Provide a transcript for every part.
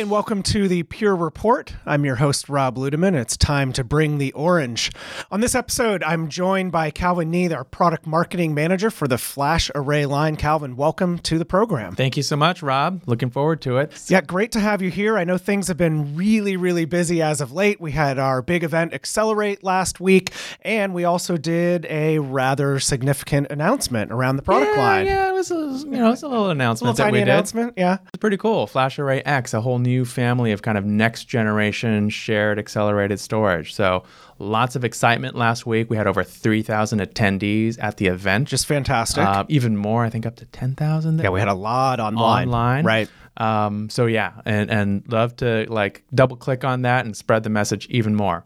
And welcome to the Pure Report. I'm your host, Rob Ludeman. It's time to bring the orange. On this episode, I'm joined by Calvin Nieh, our product marketing manager for the Flash Array line. Calvin, welcome to the program. Thank you so much, Rob. Looking forward to it. Yeah, great to have you here. I know things have been really, really busy as of late. We had our big event Accelerate last week, and we also did a rather significant announcement around the product yeah, line. Yeah, it was a, you know, it was a little announcement little that we did. announcement. Yeah, it's pretty cool. Flash Array X, a whole new family of kind of next generation shared accelerated storage. So lots of excitement last week. We had over 3,000 attendees at the event. Just fantastic. Uh, even more, I think up to 10,000. Yeah, we had a lot online. Online. Right. Um, so yeah, and, and love to like double click on that and spread the message even more.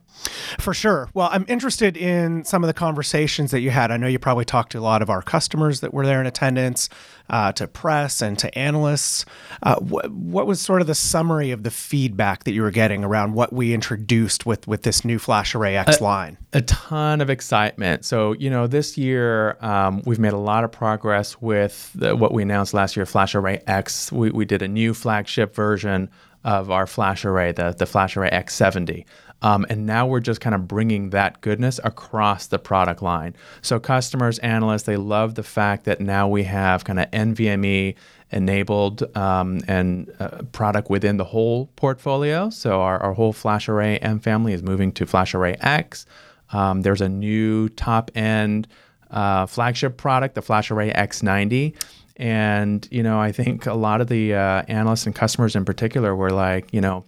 For sure. Well, I'm interested in some of the conversations that you had. I know you probably talked to a lot of our customers that were there in attendance, uh, to press and to analysts. Uh, wh- what was sort of the summary of the feedback that you were getting around what we introduced with with this new Flash Array X a, line? A ton of excitement. So you know, this year um, we've made a lot of progress with the, what we announced last year, Flash Array X. We, we did a new flagship version of our flash array, the, the flash array X70. Um, and now we're just kind of bringing that goodness across the product line. So customers, analysts, they love the fact that now we have kind of NVMe enabled um, and uh, product within the whole portfolio. So our, our whole flash array M family is moving to flash array X. Um, there's a new top end uh, flagship product, the flash array X90 and, you know, I think a lot of the uh, analysts and customers in particular were like, you know,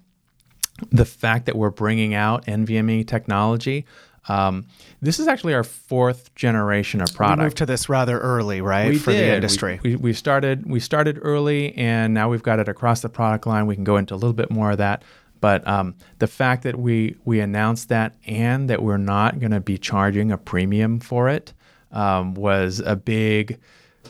the fact that we're bringing out NVMe technology. Um, this is actually our fourth generation of product. We moved to this rather early, right, we for did. the industry. We, we, we, started we started early, and now we've got it across the product line. We can go into a little bit more of that. But um, the fact that we we announced that and that we're not going to be charging a premium for it um, was a big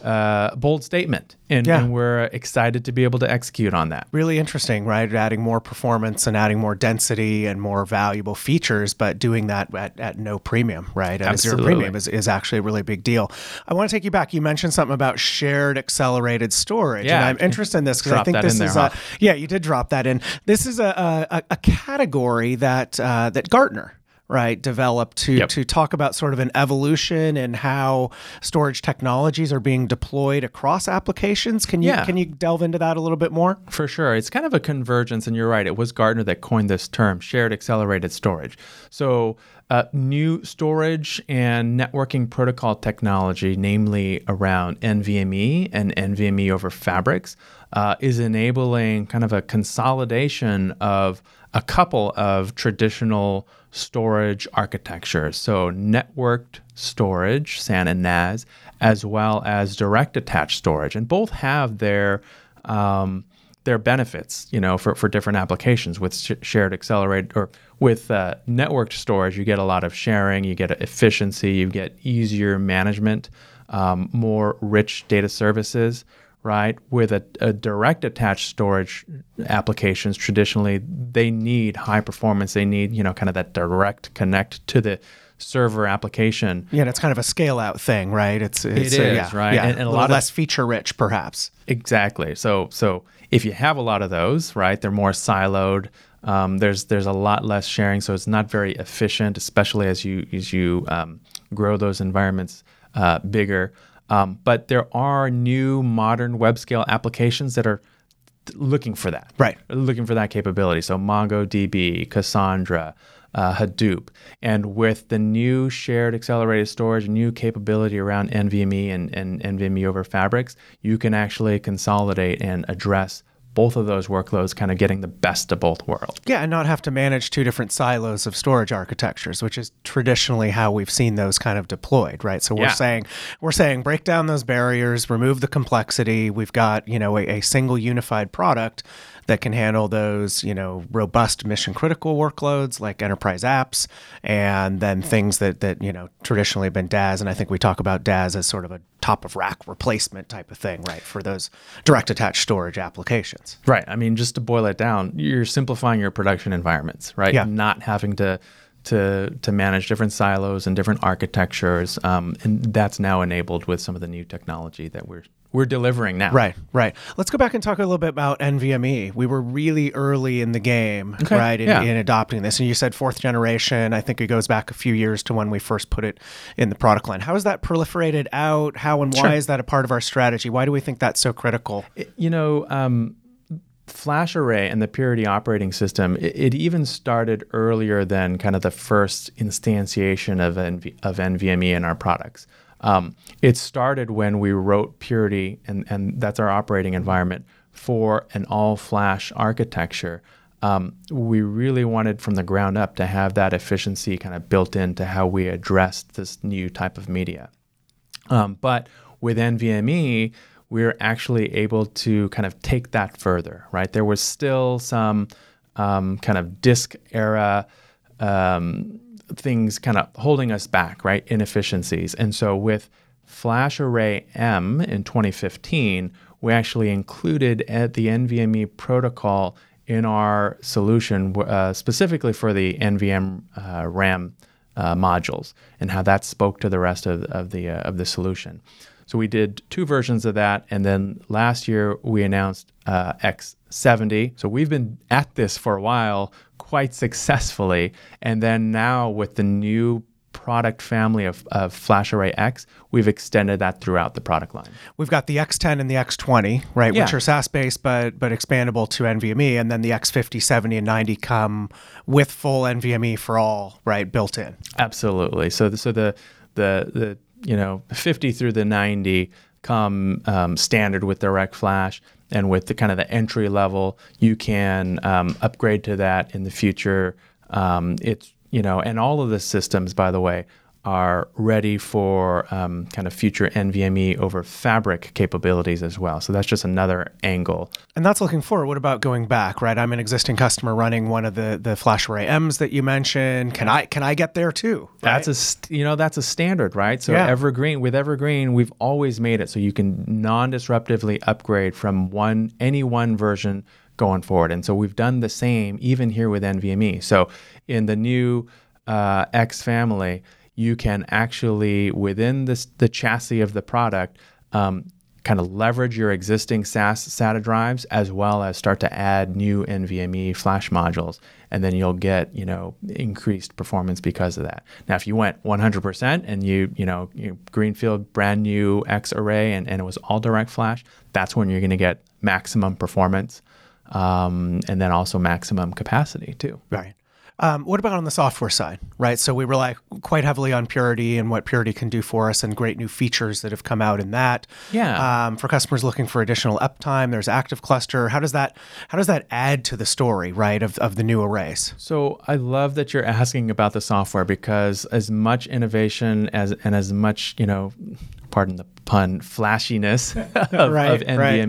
uh, bold statement, and, yeah. and, we're excited to be able to execute on that. Really interesting, right? Adding more performance and adding more density and more valuable features, but doing that at, at no premium, right? At Absolutely. zero premium is, is actually a really big deal. I want to take you back. You mentioned something about shared accelerated storage, yeah, and I'm interested in this because I think this is huh? a, yeah, you did drop that in. This is a a, a category that uh, that Gartner right developed to yep. to talk about sort of an evolution and how storage technologies are being deployed across applications can you yeah. can you delve into that a little bit more for sure it's kind of a convergence and you're right it was Gartner that coined this term shared accelerated storage so uh, new storage and networking protocol technology, namely around NVMe and NVMe over fabrics, uh, is enabling kind of a consolidation of a couple of traditional storage architectures. So, networked storage, SAN and NAS, as well as direct attached storage. And both have their um, their benefits, you know, for, for different applications. With sh- shared accelerated or with uh, networked storage, you get a lot of sharing, you get efficiency, you get easier management, um, more rich data services right? With a, a, direct attached storage applications, traditionally they need high performance. They need you know kind of that direct connect to the server application. Yeah, and it's kind of a scale out thing, right? It's, it's it uh, is, yeah, right? Yeah, and, and a, a lot lot less feature rich, perhaps. Exactly. So so if you have a lot of those, right, they're more siloed. Um, there's there's a lot less sharing, so it's not very efficient, especially as you as you um, grow those environments uh, bigger. Um, but there are new modern web scale applications that are looking for that. Right. Looking for that capability. So MongoDB, Cassandra, uh, Hadoop. And with the new shared accelerated storage, new capability around NVMe and, and NVMe over fabrics, you can actually consolidate and address both of those workloads kind of getting the best of both worlds. Yeah, and not have to manage two different silos of storage architectures, which is traditionally how we've seen those kind of deployed, right? So we're yeah. saying we're saying break down those barriers, remove the complexity. We've got, you know, a, a single unified product that can handle those, you know, robust mission critical workloads like enterprise apps, and then things that that you know traditionally have been DAS. And I think we talk about DAS as sort of a top of rack replacement type of thing, right, for those direct attached storage applications. Right. I mean, just to boil it down, you're simplifying your production environments, right? Yeah. Not having to to to manage different silos and different architectures, um, and that's now enabled with some of the new technology that we're we're delivering now. Right, right. Let's go back and talk a little bit about NVMe. We were really early in the game, Okay, right, in, yeah. in adopting this. And you said fourth generation. I think it goes back a few years to when we first put it in the product line. How has that proliferated out? How and why Sure. is that a part of our strategy? Why do we think that's so critical? You know, um, Flash Array and the Purity operating system, it, it even started earlier than kind of the first instantiation of, NV, of NVMe in our products. Um, it started when we wrote Purity, and, and that's our operating environment, for an all flash architecture. Um, we really wanted from the ground up to have that efficiency kind of built into how we addressed this new type of media. Um, but with NVMe, we are actually able to kind of take that further, right? There was still some um, kind of disk era um, things kind of holding us back, right? Inefficiencies. And so with Flash Array M in 2015, we actually included uh, the NVMe protocol in our solution uh, specifically for the NVM uh, RAM uh, modules and how that spoke to the rest of, of the uh, of the solution. So we did two versions of that, and then last year we announced uh, X70. So we've been at this for a while, quite successfully, and then now with the new product family of, of Flash Array X, we've extended that throughout the product line. We've got the X10 and the X20, right, Yeah. which are SAS based but but expandable to NVMe, and then the X50, 70, and 90 come with full NVMe for all, right, built in. Absolutely. So the, so the the the you know 50 through the 90 come um, standard with direct flash and with the kind of the entry level you can um, upgrade to that in the future. Um, it's you know and all of the systems by the way are ready for um, kind of future NVMe over fabric capabilities as well. So that's just another angle. And that's looking forward. What about going back, right? I'm an existing customer running one of the the Flash Array M's that you mentioned. Can I can I get there too? That's a st- you know that's a standard, right? So Yeah. Evergreen with Evergreen, we've always made it so you can non-disruptively upgrade from one any one version going forward, and so we've done the same even here with NVMe. So in the new uh, X family, you can actually within this the chassis of the product. Um, kind of leverage your existing SAS SATA drives as well as start to add new NVMe flash modules and then you'll get you know increased performance because of that. Now if you went 100% and you you know you greenfield brand new X array and, and it was all direct flash, that's when you're going to get maximum performance um, and then also maximum capacity too. Right. Um, what about on the software side, right? So we rely quite heavily on Purity and what Purity can do for us, and great new features that have come out in that. Yeah. Um, for customers looking for additional uptime, there's Active Cluster. How does that how does that add to the story, right, of, of the new arrays? So I love that you're asking about the software because as much innovation as and as much you know, pardon the pun, flashiness of, Right, of right.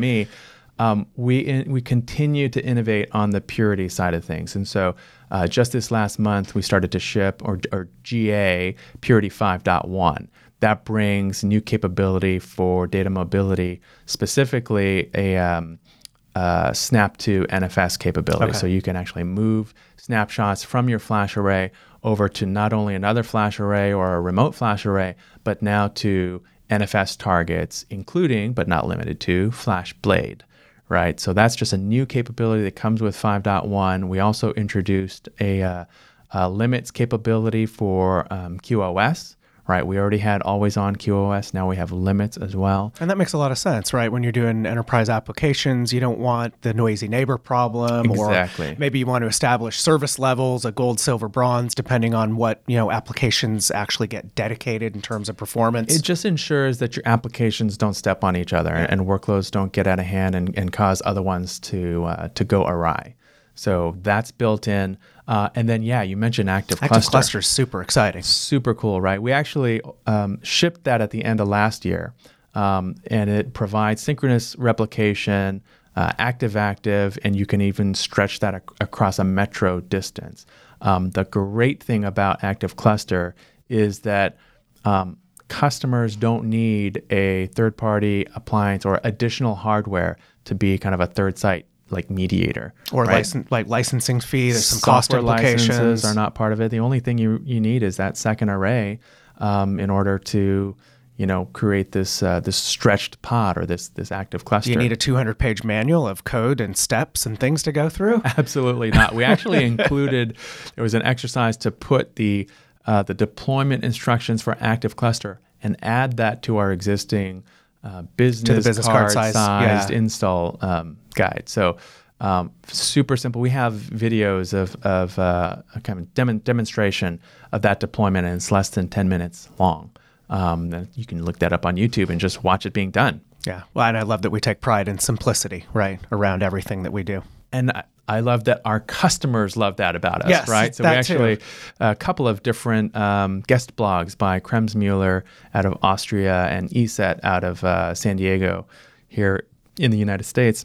Um, we in, we continue to innovate on the purity side of things. And so uh, just this last month, we started to ship or, or GA Purity 5.1. That brings new capability for data mobility, specifically a um, uh, snap to NFS capability. Okay. So you can actually move snapshots from your flash array over to not only another flash array or a remote flash array, but now to NFS targets, including but not limited to Flash Blade. Right. So that's just a new capability that comes with 5.1. We also introduced a, uh, a limits capability for um, QoS. Right. We already had always on QoS. Now we have limits as well. And that makes a lot of sense, right? When you're doing enterprise applications, you don't want the noisy neighbor problem, Exactly. or maybe you want to establish service levels, a gold, silver, bronze, depending on what you know applications actually get dedicated in terms of performance. It just ensures that your applications don't step on each other and workloads don't get out of hand and, and cause other ones to uh, to go awry. So that's built in. Uh, and then, yeah, you mentioned Active, Cluster. Active Cluster. cluster is super exciting. Super cool, right? We actually um, shipped that at the end of last year, um, and it provides synchronous replication, uh, active active, and you can even stretch that ac- across a metro distance. Um, the great thing about Active Cluster is that um, customers don't need a third party appliance or additional hardware to be kind of a third site like mediator Or right? license, like licensing fee, there's some cost implications. licenses are not part of it. The only thing you, you need is that second array um, in order to you know, create this uh, this stretched pod or this this active cluster. Do you need a 200 page manual of code and steps and things to go through? Absolutely not. We actually included there was an exercise to put the uh, the deployment instructions for active cluster and add that to our existing uh, business, business card, card size, sized yeah. install um, guide. So um, super simple. We have videos of of uh, a kind of dem- demonstration of that deployment, and it's less than ten minutes long. Um, you can look that up on YouTube and just watch it being done. Yeah. Well, and I love that we take pride in simplicity, right, around everything that we do. And I, I love that our customers love that about us, Yes, right? So we that too. actually a couple of different um, guest blogs by Kremsmuller out of Austria and ESET out of uh, San Diego here in the United States,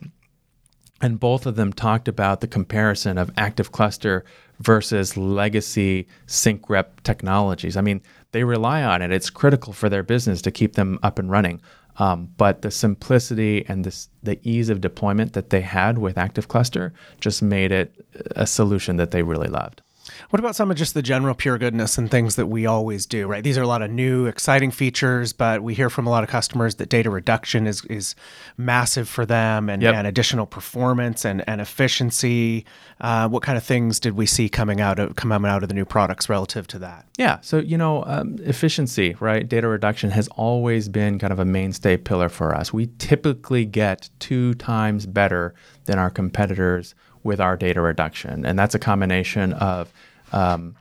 and both of them talked about the comparison of active cluster versus legacy sync rep technologies. I mean, they rely on it; it's critical for their business to keep them up and running. Um, but the simplicity and this, the ease of deployment that they had with Active Cluster just made it a solution that they really loved. What about some of just the general pure goodness and things that we always do, right? These are a lot of new, exciting features, but we hear from a lot of customers that data reduction is is massive for them and, Yep. and additional performance and, and efficiency. Uh, what kind of things did we see coming out of coming out of the new products relative to that? Yeah. So, you know, um, efficiency, right? Data reduction has always been kind of a mainstay pillar for us. We typically get two times better than our competitors with our data reduction. And that's a combination of um,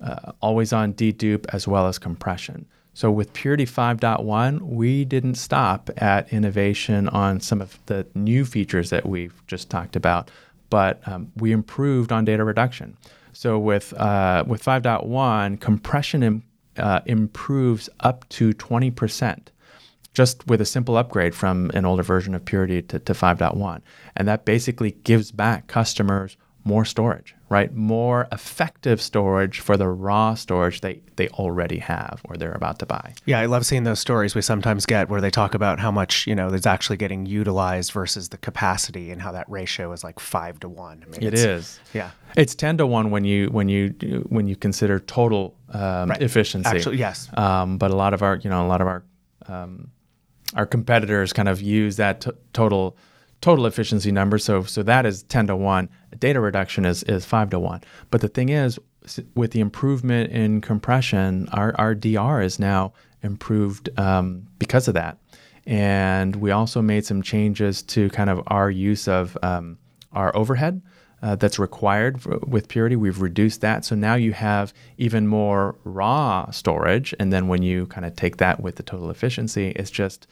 uh, always on dedupe as well as compression. So with Purity 5.1, we didn't stop at innovation on some of the new features that we've just talked about, but um, we improved on data reduction. So with uh, with 5.1, compression im- uh, improves up to 20% just with a simple upgrade from an older version of Purity to, to 5.1. And that basically gives back customers more storage, right? More effective storage for the raw storage they, they already have or they're about to buy. Yeah, I love seeing those stories we sometimes get where they talk about how much you know is actually getting utilized versus the capacity and how that ratio is like five to one. I mean, it's- Yeah. It's 10 to 1 when you when you when you consider total um, Right. efficiency. Actually, yes. Um, but a lot of our, you know, a lot of our um, our competitors kind of use that t- total total efficiency number. So so that is ten to one. Data reduction is is five to one. But the thing is, with the improvement in compression, our our DR is now improved um, because of that. And we also made some changes to kind of our use of um, our overhead uh, that's required for, with Purity. We've reduced that. So now you have even more raw storage. And then when you kind of take that with the total efficiency, it's just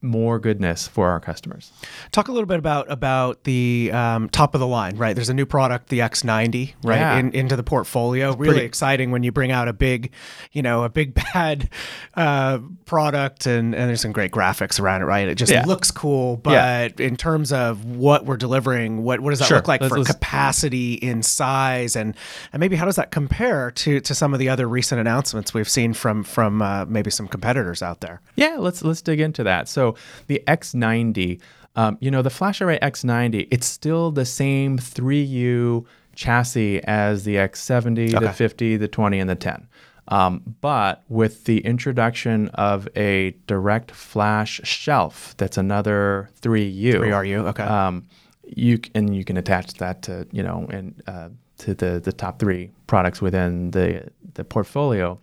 more goodness for our customers. Talk a little bit about about the um, top of the line, right? There's a new product, the X90, right, Yeah. in, into the portfolio. It's really pretty- exciting when you bring out a big, you know, a big bad uh, product, and, and there's some great graphics around it, right? It just Yeah. looks cool, but Yeah. in terms of what we're delivering, what what does that Sure. look like Let's- for let's- capacity in size, and and maybe how does that compare to to some of the other recent announcements we've seen from from uh, maybe some competitors out there? Yeah, let's let's dig into that. So the X90, um, you know, the FlashArray X90, it's still the same 3U chassis as the X70, the 50, the 20, and the 10. Um, but with the introduction of a direct flash shelf, that's another 3U. 3RU, okay. Um, you and you can attach that to you know and uh, to the the top three products within the the portfolio.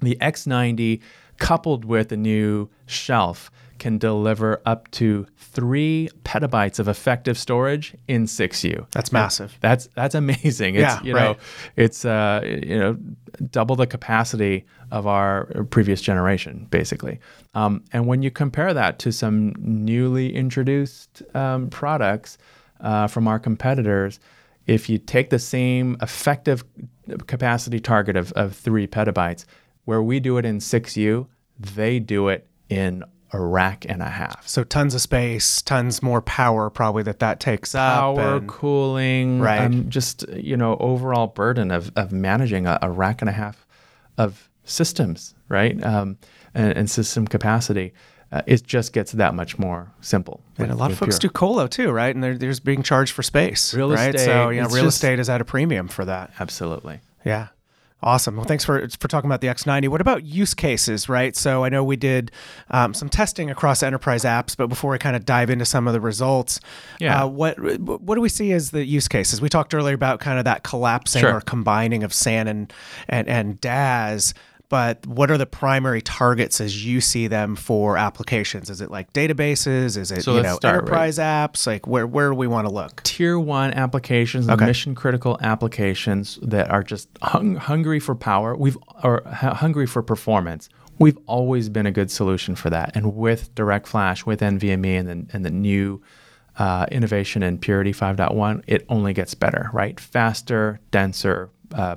The X90 coupled with a new shelf can deliver up to three petabytes of effective storage in 6U. That's massive. That's that's amazing. It's, Yeah, you know, right. it's uh, you know, double the capacity of our previous generation, basically. Um, and when you compare that to some newly introduced um, products uh, from our competitors, if you take the same effective capacity target of, of three petabytes, where we do it in 6U, they do it in a rack and a half. So tons of space, tons more power probably that that takes up. power, cooling, Right. um, just you know overall burden of, of managing a, a rack and a half of systems, right? Um, and, and system capacity. Uh, it just gets that much more simple. And a lot of folks Pure. do colo too, right? And they're, they're just being charged for space. Real right? So, you know, real just- estate is at a premium for that. Absolutely. Yeah. Awesome. Well, thanks for for talking about the X90. What about use cases, right? So I know we did um, some testing across enterprise apps, but before we kind of dive into some of the results, Yeah. uh, what what do we see as the use cases? We talked earlier about kind of that collapsing Sure. or combining of SAN and and, and DAS. But what are the primary targets as you see them for applications? Is it like databases? Is it So you know start, right? enterprise apps? Like where where do we want to look? tier one applications, Okay. mission critical applications that are just hung, hungry for power. We've or hungry for performance. We've always been a good solution for that. And with Direct Flash, with NVMe, and the, and the new uh, innovation in Purity 5.1, it only gets better. Right, faster, denser. Uh,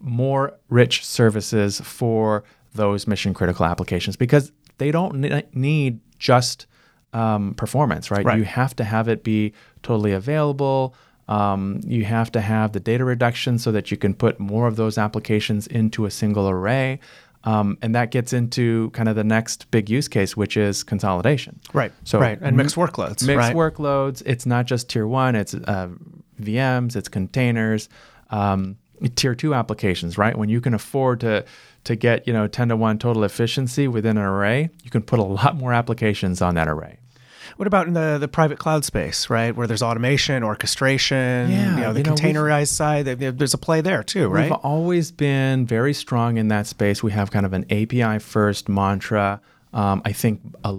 more rich services for those mission critical applications because they don't ne- need just um, performance, right? Right. You have to have it be totally available. Um, you have to have the data reduction so that you can put more of those applications into a single array. Um, and that gets into kind of the next big use case, which is consolidation. Right. So right. And mixed workloads. mixed right? workloads. It's not just tier one. It's uh, VMs. It's containers. Um, tier two applications, right? When you can afford to to get you know ten to one total efficiency within an array, you can put a lot more applications on that array. What about in the, the private cloud space, right? Where there's automation, orchestration, Yeah, you know, the you know, containerized side. there- there- There's a play there too, right? We've always been very strong in that space. We have kind of an API first mantra. Um, I think a,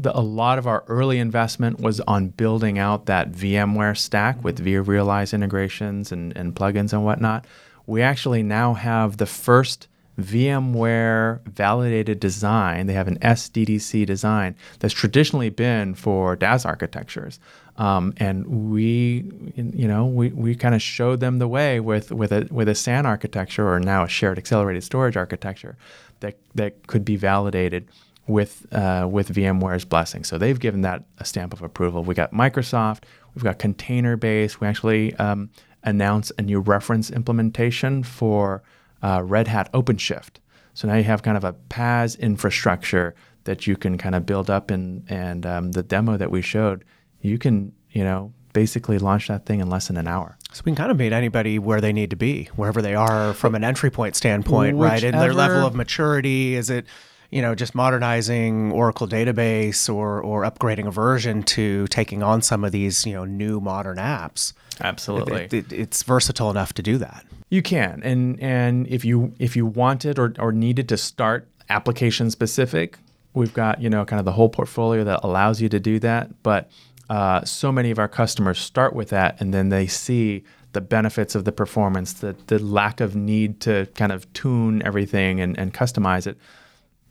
the, a lot of our early investment was on building out that VMware stack with vRealize integrations and, and plugins and whatnot. We actually now have the first VMware validated design. They have an SDDC design that's traditionally been for DAS architectures. Um, and we, you know, we, we kind of showed them the way with, with a with a SAN architecture or now a shared accelerated storage architecture that that could be validated with uh, with VMware's blessing. So they've given that a stamp of approval. We got Microsoft. We've got container based. We actually um, announced a new reference implementation for uh, Red Hat OpenShift. So now you have kind of a PaaS infrastructure that you can kind of build up in, and um, the demo that we showed, you can you know basically launch that thing in less than an hour. So we can kind of meet anybody where they need to be, wherever they are from an entry point standpoint, right? And their level of maturity. Is it, you know, just modernizing Oracle database or or upgrading a version to taking on some of these, you know, new modern apps? Absolutely. It- it- it's versatile enough to do that. You can, and and if you if you wanted or, or needed to start application specific, we've got you know kind of the whole portfolio that allows you to do that. But uh, so many of our customers start with that, and then they see the benefits of the performance, the the lack of need to kind of tune everything and, and customize it.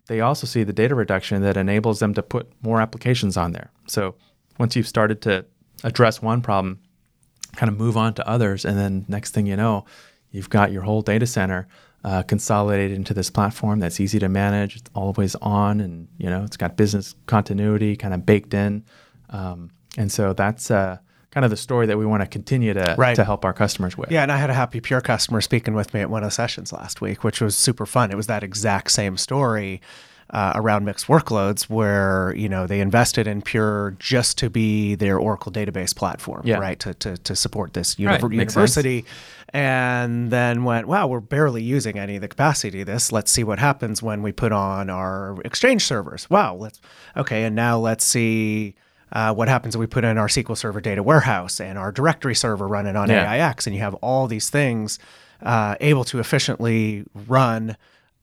They also see the data reduction that enables them to put more applications on there. So once you've started to address one problem, kind of move on to others, and then next thing you know, you've got your whole data center uh, consolidated into this platform that's easy to manage. It's always on, and you know it's got business continuity kind of baked in, um, and so that's uh, kind of the story that we want to continue to Right. to help our customers with. Yeah, and I had a happy Pure customer speaking with me at one of the sessions last week, which was super fun. It was that exact same story uh, around mixed workloads, where you know they invested in Pure just to be their Oracle database platform, Yeah. right, to, to to support this uni- Right, university, and then went, wow, we're barely using any of the capacity of this. Let's see what happens when we put on our Exchange servers. Wow, let's okay, and now let's see. Uh, what happens if we put in our SQL Server data warehouse and our directory server running on Yeah. AIX, and you have all these things uh, able to efficiently run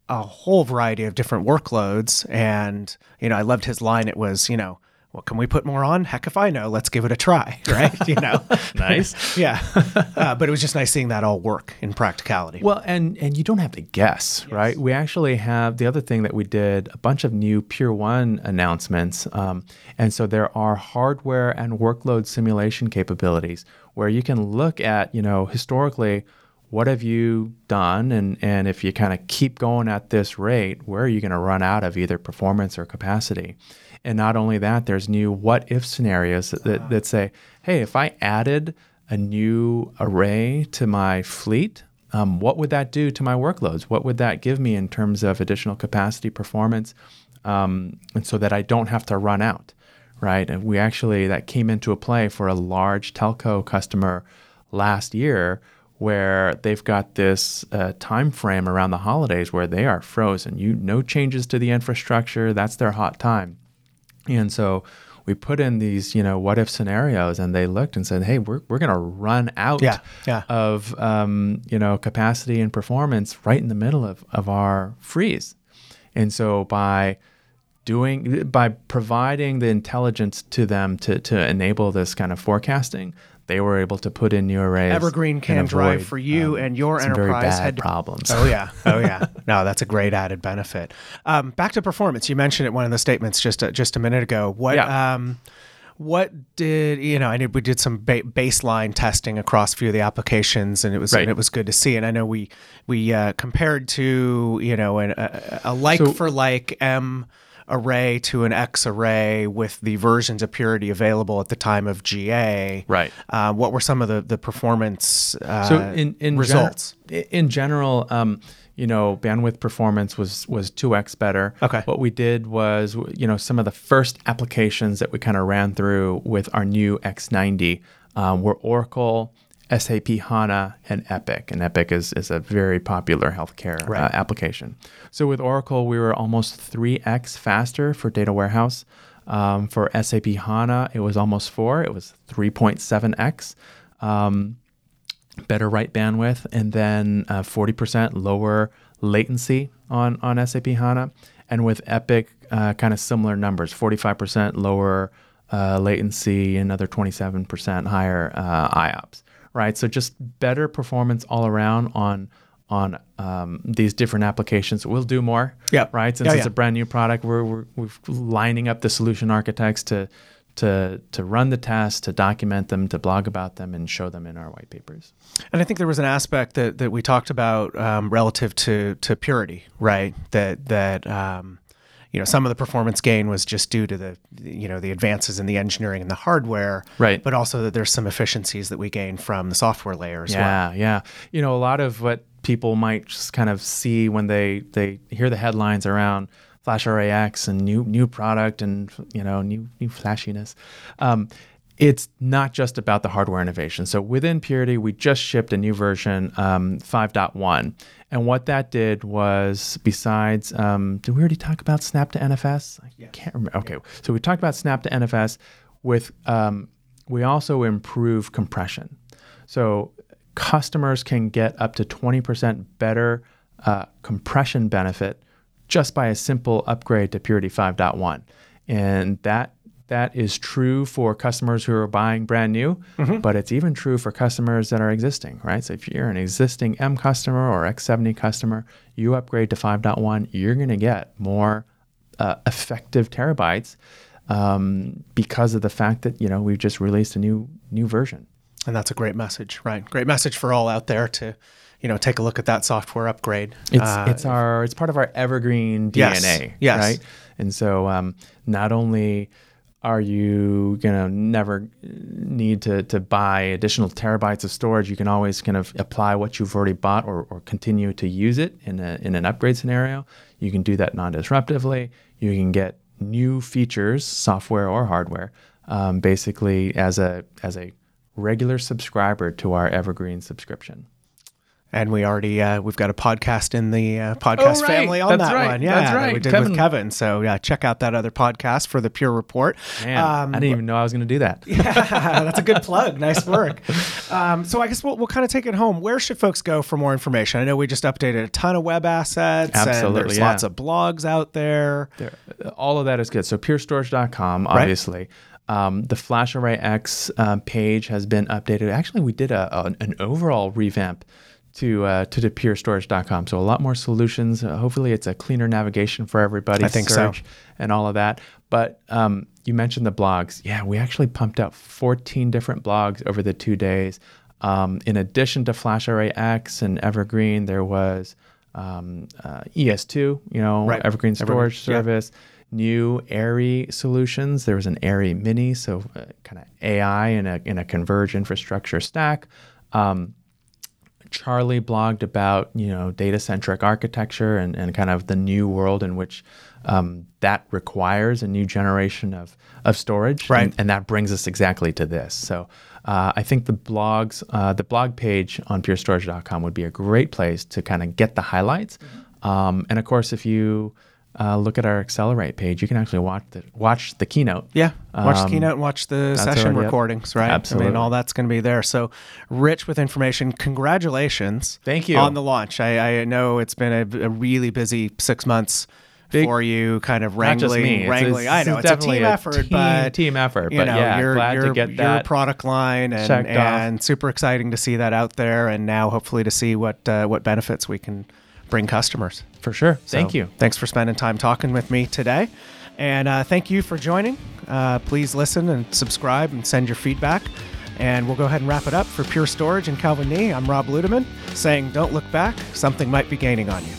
a whole variety of different workloads. And you know, I loved his line. It was, you know, well, can we put more on? Heck if I know. Let's give it a try, right? You know, Nice. yeah. Uh, but it was just nice seeing that all work in practicality. Well, and and you don't have to guess, right? We actually have the other thing that we did a bunch of new Pure1 announcements, um, and so there are hardware and workload simulation capabilities where you can look at, you know, historically, what have you done, and and if you kind of keep going at this rate, where are you going to run out of either performance or capacity? And not only that, there's new what if scenarios that, that, that say, hey, if I added a new array to my fleet, um, what would that do to my workloads? What would that give me in terms of additional capacity, performance, um, and so that I don't have to run out, right? And we actually that came into a play for a large telco customer last year, where they've got this uh, time frame around the holidays where they are frozen. You no changes to the infrastructure. That's their hot time, and so we put in these you know what if scenarios, and they looked and said, hey, we're we're going to run out Yeah, yeah. of um, you know capacity and performance right in the middle of of our freeze, and so by doing by providing the intelligence to them to to enable this kind of forecasting, they were able to put in new arrays. Evergreen can drive avoid, for you um, and your enterprise had problems. Oh yeah, oh yeah. No, that's a great added benefit. Um, back to performance. You mentioned it one of the statements just a, just a minute ago. What Yeah. um, what did you know? I know we did some ba- baseline testing across a few of the applications, and it was Right. and it was good to see. And I know we we uh, compared to you know an, a, a like So- for like M array to an X array with the versions of Purity available at the time of GA. Right. Uh, what were some of the the performance uh, so in in results? Gen- in general, um, you know, bandwidth performance was was two x better. Okay. What we did was, you know, some of the first applications that we kind of ran through with our new X90 um, were Oracle. SAP HANA and Epic, and Epic is, is a very popular healthcare uh, application. So with Oracle, we were almost 3x faster for data warehouse. Um, for SAP HANA, it was almost four. It was 3.7x. Um, better write bandwidth, and then uh, 40% lower latency on, on SAP HANA. And with Epic, uh, kind of similar numbers 45% lower uh, latency, another 27% higher uh, IOPS, right? So just better performance all around on on um, these different applications. We'll do more, Yep. right? Since Yeah, it's yeah. a brand new product, we're, we're, we're lining up the solution architects to to to run the tests, to document them, to blog about them, and show them in our white papers. And I think there was an aspect that, that we talked about um, relative to, to purity, right? That that um, you know some of the performance gain was just due to the you know the advances in the engineering and the hardware, Right. But also that there's some efficiencies that we gain from the software layer as well. Yeah, yeah. You know, a lot of what people might just kind of see when they they hear the headlines around Flash Array X and new new product and you know new new flashiness. Um, it's not just about the hardware innovation. So within Purity, we just shipped a new version, um, 5.1. And what that did was, besides, um, did we already talk about Snap to NFS? I can't remember. Okay, so we talked about Snap to NFS. With um, we also improve compression. So customers can get up to 20% better uh, compression benefit just by a simple upgrade to Purity 5.1. And that that is true for customers who are buying brand new, but it's even true for customers that are existing, right? So if you're an existing M customer or X70 customer, you upgrade to 5.1, you're going to get more uh, effective terabytes um, because of the fact that you know we've just released a new new version. And that's a great message, right? Great message for all out there to you know take a look at that software upgrade. It's Uh, it's our it's part of our evergreen Yes, DNA, yes. right? And so um, not only are you gonna never need to to buy additional terabytes of storage, you can always kind of apply what you've already bought or, or continue to use it in a, in an upgrade scenario. You can do that non-disruptively. You can get new features, software or hardware, um, basically as a as a regular subscriber to our evergreen subscription. And we already uh, we've got a podcast in the uh, podcast Oh, right. family on That's that right. one. Yeah, That's that we did Kevin. with Kevin. So yeah, check out that other podcast for the Pure Report. Man, Um, I didn't even know I was going to do that. That's a good plug. Nice work. Um, so I guess we'll, we'll kind of take it home. Where should folks go for more information? I know we just updated a ton of web assets. And Absolutely, there's yeah. lots of blogs out there. There, all of that is good. So purestorage.com, obviously. Um, the Flash Array X um, page has been updated. Actually, we did a, a- an overall revamp to uh, to the purestorage.com. So a lot more solutions. Uh, hopefully, it's a cleaner navigation for everybody. I think so. and all of that. But um, you mentioned the blogs. Yeah, we actually pumped out 14 different blogs over the two days. Um, in addition to Flash Array X and Evergreen, there was um, uh, ES2, you know, Right. Evergreen Evergreen, storage yeah. service, new AIRI solutions. There was an AIRI Mini, so uh, kind of AI in a in a converged infrastructure stack. Um, Charlie blogged about you know data centric architecture and, and kind of the new world in which um, that requires a new generation of of storage, Right. And, and that brings us exactly to this. So. Uh, I think the blogs, uh, the blog page on purestorage.com would be a great place to kind of get the highlights. Um, and of course, if you uh, look at our Accelerate page, you can actually watch the watch the keynote. Yeah, watch the Um, keynote and watch the session recordings, right? I Absolutely. mean, all that's going to be there. So rich with information. Congratulations. Thank you. On the launch. I, I know it's been a, a really busy six months Big- for you, kind of wrangling. It's- wrangling. it's- I know it's it's a team a effort, team- but team effort, You but know, yeah, your, glad to get your that product line and, and super exciting to see that out there, and now hopefully to see what uh, what benefits we can bring customers. for sure. So, Thank you. Thanks for spending time talking with me today. And uh, thank you for joining. Uh, please listen and subscribe and send your feedback. And we'll go ahead and wrap it up for Pure Storage and Calvin Nieh. I'm Rob Ludeman saying, don't look back. Something might be gaining on you.